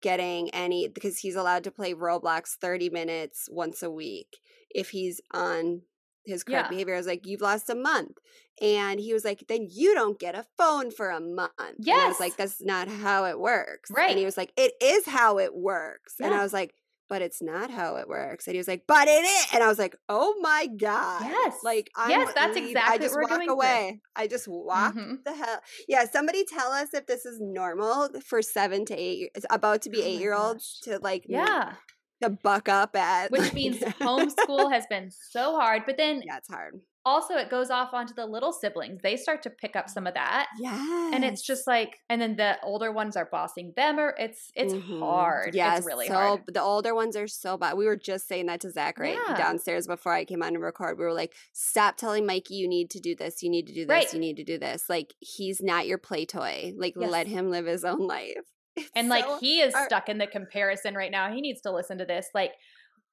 S2: getting any because he's allowed to play Roblox 30 minutes once a week if he's on his correct
S3: Yeah.
S2: behavior. I was like, You've lost a month. And he was like, Then you don't get a phone for a month. And I was like, That's not how it works.
S3: Right.
S2: And he was like, It is how it works. And I was like, but it's not how it works. And he was like, but it is. And I was like, oh my God.
S3: Yes.
S2: Like, I'm
S3: Yes, that's
S2: leave-
S3: exactly
S2: I just walk
S3: through.
S2: away. I just walk
S3: Mhm.
S2: the hell. Yeah. Somebody tell us if this is normal for seven to eight, years, about to be
S3: Oh
S2: eight year olds to like,
S3: Yeah.
S2: To buck up at.
S3: Which
S2: like-
S3: means homeschool has been so hard. But then
S2: yeah, it's hard.
S3: also it goes off onto the little siblings. They start to pick up some of that.
S2: Yeah.
S3: And it's just like, and then the older ones are bossing them, or it's it's mm-hmm. hard.
S2: Yeah,
S3: it's really
S2: so
S3: hard.
S2: the older ones are so bad. We were just saying that to Zach right
S3: Yeah.
S2: downstairs before I came on to record. We were like, "Stop telling Mikey you need to do this. You need to do this.
S3: Right.
S2: You need to do this. Like he's not your play toy. Like
S3: Yes.
S2: let him live his own life." It's
S3: And like
S2: so
S3: he is
S2: hard.
S3: stuck in the comparison right now. He needs to listen to this. Like,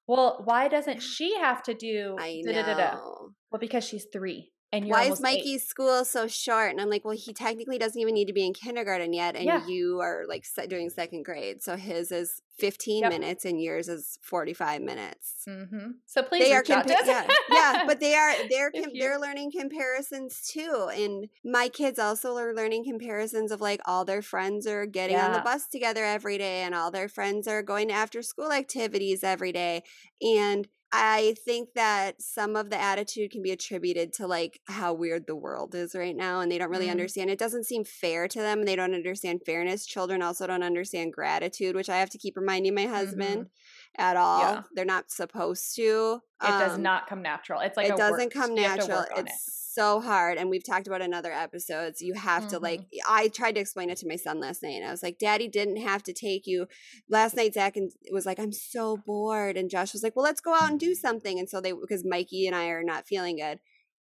S3: well, why doesn't she have to do
S2: I know.
S3: Well, because she's three and you're
S2: Why is
S3: almost eight.
S2: Mikey's school so short? And I'm like, well, he technically doesn't even need to be in kindergarten yet, and
S3: Yeah.
S2: you are like doing second grade, so his is 15
S3: Yep.
S2: minutes and yours is 45 minutes.
S3: Mm-hmm. So please
S2: they are compa- yeah, yeah, but they are they're com-
S3: you-
S2: they're learning comparisons too, and my kids also are learning comparisons of like all their friends are getting on the bus together every day, and all their friends are going to after school activities every day, and I think that some of the attitude can be attributed to like how weird the world is right now, and they don't really
S3: Mhm.
S2: understand. It doesn't seem fair to them, and they don't understand fairness. Children also don't understand gratitude, which I have to keep reminding my husband at all.
S3: Mm-hmm. Yeah.
S2: They're not supposed to.
S3: It does
S2: Um,
S3: not come natural. It's like
S2: it
S3: a
S2: doesn't
S3: work-
S2: come
S3: you have to
S2: natural. It's so hard. And we've talked about in other episodes. You have to like
S3: Mm-hmm.
S2: I tried to explain it to my son last night. And I was like, Daddy didn't have to take you. Last night Zach and was like, I'm so bored. And Josh was like, Well, let's go out and do something. And so they because Mikey and I are not feeling good.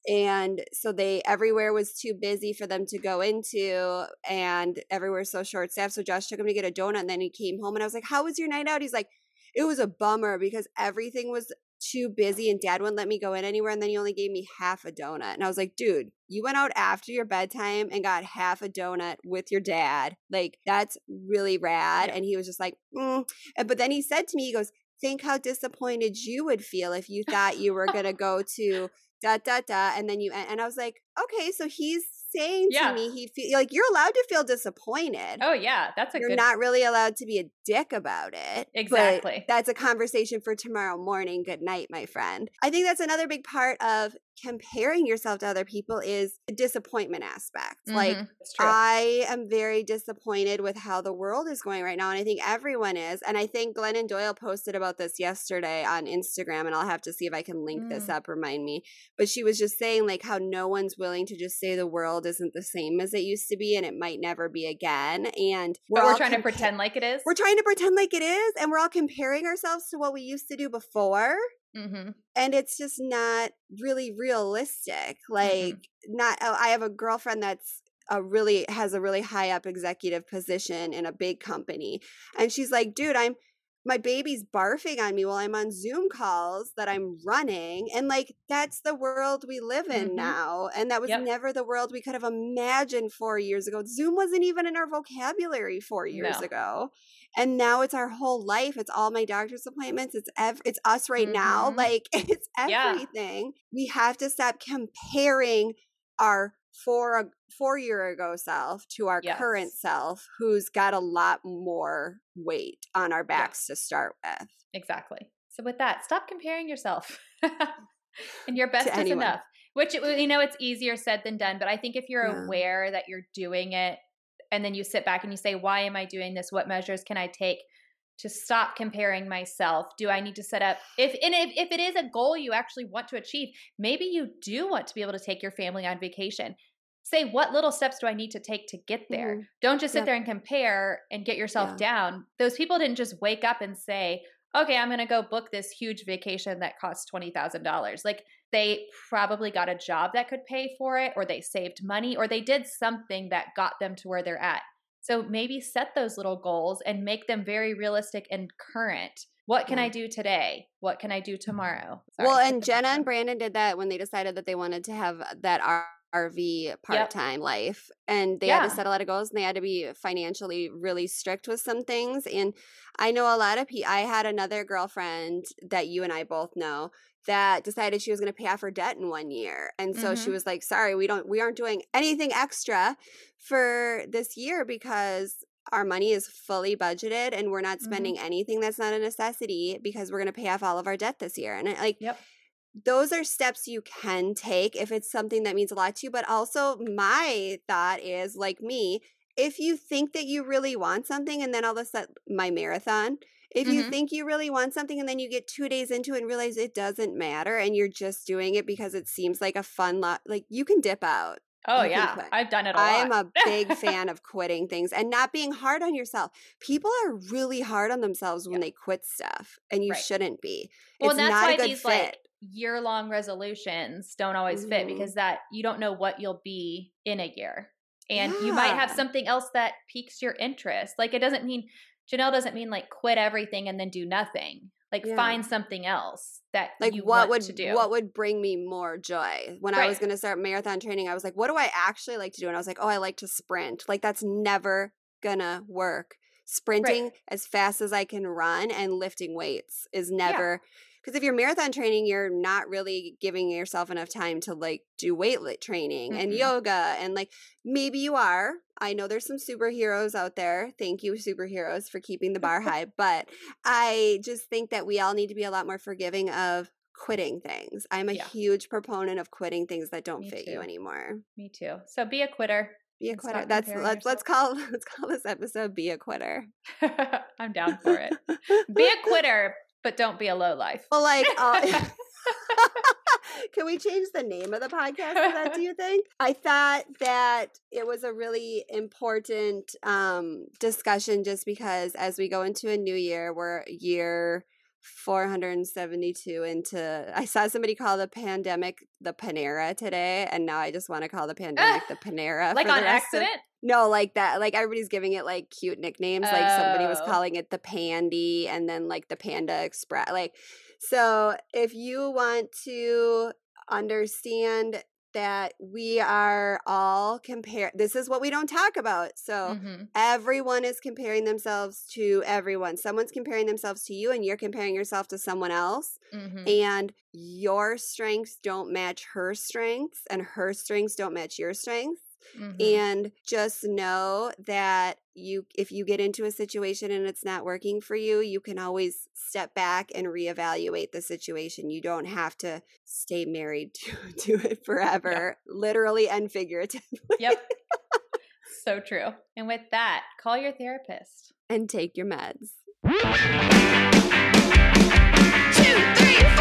S2: And so they everywhere was too busy for them to go into and everywhere's so short staffed. So Josh took him to get a donut and then he came home and I was like, How was your night out? He's like, It was a bummer because everything was too busy and dad wouldn't let me go in anywhere and then he only gave me half a donut and i was like dude you went out after your bedtime and got half a donut with your dad like that's really rad
S3: Yeah.
S2: and he was just like mm. But then he said to me he goes think how disappointed you would feel if you thought you were gonna go to da da da and then you and i was like okay so he's saying
S3: Yeah.
S2: to me he feel like you're allowed to feel disappointed
S3: Oh yeah, that's a
S2: you're
S3: good.
S2: not really allowed to be a dick about it.
S3: Exactly.
S2: that's a conversation for tomorrow morning. Good night, my friend. I think that's another big part of comparing yourself to other people is the disappointment aspect. Like
S3: Mhm, it's true.
S2: I am very disappointed with how the world is going right now. And I think everyone is. And I think Glennon Doyle posted about this yesterday on Instagram. And I'll have to see if I can link this
S3: Mm.
S2: up, remind me. But she was just saying, like, how no one's willing to just say the world isn't the same as it used to be and it might never be again. And
S3: we're
S2: all
S3: trying to pretend like it is.
S2: We're trying to pretend like it is. And we're all comparing ourselves to what we used to do before
S3: hmm
S2: and it's just not really realistic
S3: Mm-hmm.
S2: like not oh, i have a girlfriend that's a really has a really high up executive position in a big company and she's like dude i'm my baby's barfing on me while i'm on zoom calls that i'm running and like that's the world we live in
S3: Mhm.
S2: now and that was
S3: Yep.
S2: never the world we could have imagined four years ago zoom wasn't even in our vocabulary four years
S3: No.
S2: ago and now it's our whole life it's all my doctor's appointments it's ev- it's us right now
S3: Mhm.
S2: like it's
S3: Yeah.
S2: everything we have to stop comparing our four four year ago self to our current self who's got a lot more weight on our backs to start with
S3: Exactly. So with that, stop comparing yourself. and your best is
S2: anyone.
S3: enough. Which you know it's easier said than done, but I think if you're
S2: Yeah.
S3: aware that you're doing it and then you sit back and you say, "Why am I doing this? What measures can I take to stop comparing myself? Do I need to set up if and if, if it is a goal you actually want to achieve, maybe you do want to be able to take your family on vacation. Say, what little steps do I need to take to get there?
S2: Mhm.
S3: Don't just sit
S2: Yep.
S3: there and compare and get yourself
S2: Yeah.
S3: down. Those people didn't just wake up and say, okay, I'm going to go book this huge vacation that costs $20,000. Like they probably got a job that could pay for it, or they saved money, or they did something that got them to where they're at. So maybe set those little goals and make them very realistic and current. What can
S2: Yeah.
S3: I do today? What can I do tomorrow?
S2: well and jenna and brandon did that when they decided that they wanted to have that RV part time life. And they had to set a lot of goals and they had to be financially really strict with some things. And I know a lot of people, I had another girlfriend that you and I both know that decided she was going to pay off her debt in one year. And so she
S3: Mhm.
S2: was like, sorry, we don't, we aren't doing anything extra for this year because our money is fully budgeted and we're not
S3: Mhm.
S2: spending anything that's not a necessity because we're going to pay off all of our debt this year. And I, like,
S3: Yep.
S2: Those are steps you can take if it's something that means a lot to you. But also, my thought is like me, if you think that you really want something and then all of a sudden, my marathon, if you
S3: Mhm.
S2: think you really want something and then you get two days into it and realize it doesn't matter and you're just doing it because it seems like a fun lot, like you can dip out.
S3: Oh
S2: You
S3: yeah. I've done it
S2: I
S3: am
S2: a big fan of quitting things and not being hard on yourself. People are really hard on themselves when they quit stuff, and you
S3: Right.
S2: shouldn't be.
S3: well,
S2: it's
S3: that's
S2: not
S3: why
S2: a good
S3: these
S2: fit.
S3: like year long resolutions don't always fit
S2: Mhm.
S3: because that you don't know what you'll be in a year. And you might have something else that piques your interest. Like it doesn't mean Janelle doesn't mean like quit everything and then do nothing. Like
S2: Yeah.
S3: find something else that
S2: like
S3: you
S2: what
S3: want
S2: would
S3: to do.
S2: what would bring me more joy when i was going to start marathon training i was like what do i actually like to do and i was like oh i like to sprint like that's never gonna work sprinting as fast as i can run and lifting weights is never because if you're marathon training you're not really giving yourself enough time to like do weight training and
S3: Mm-mm.
S2: yoga and like maybe you are i know there's some superheroes out there thank you superheroes for keeping the bar high but I just think that we all need to be a lot more forgiving of quitting things. I'm a
S3: Yeah.
S2: huge proponent of quitting things that don't
S3: Me
S2: fit you anymore.
S3: Me too. So be a quitter.
S2: Be a quitter. That's let's let's call let's call this episode "Be a Quitter."
S3: I'm down for it. Be a quitter, but don't be a low life.
S2: well, like, uh, can we change the name of the podcast to that? Do you think? I thought that it was a really important um, discussion, just because as we go into a new year, we're year 472 into I saw somebody call the pandemic the Panera today and now I just want to call the pandemic the Panera
S3: like
S2: for the
S3: on
S2: rest of-
S3: accident?
S2: no, like that. Like everybody's giving it like cute nicknames. Like somebody was
S3: Oh.
S2: calling it the Pandy and then like the Panda Express. Like, so if you want to understand that we are all compare this is what we don't talk about. So
S3: Mhm.
S2: everyone is comparing themselves to everyone. Someone's comparing themselves to you and you're comparing yourself to someone else
S3: Mhm.
S2: and your strengths don't match her strengths and her strengths don't match your strengths
S3: Mhm.
S2: and just know that you if you get into a situation and it's not working for you you can always step back and reevaluate the situation you don't have to stay married to, to it forever literally and figuratively
S3: Yep. so true. And with that, call your therapist.
S2: and take your meds
S4: Two, three,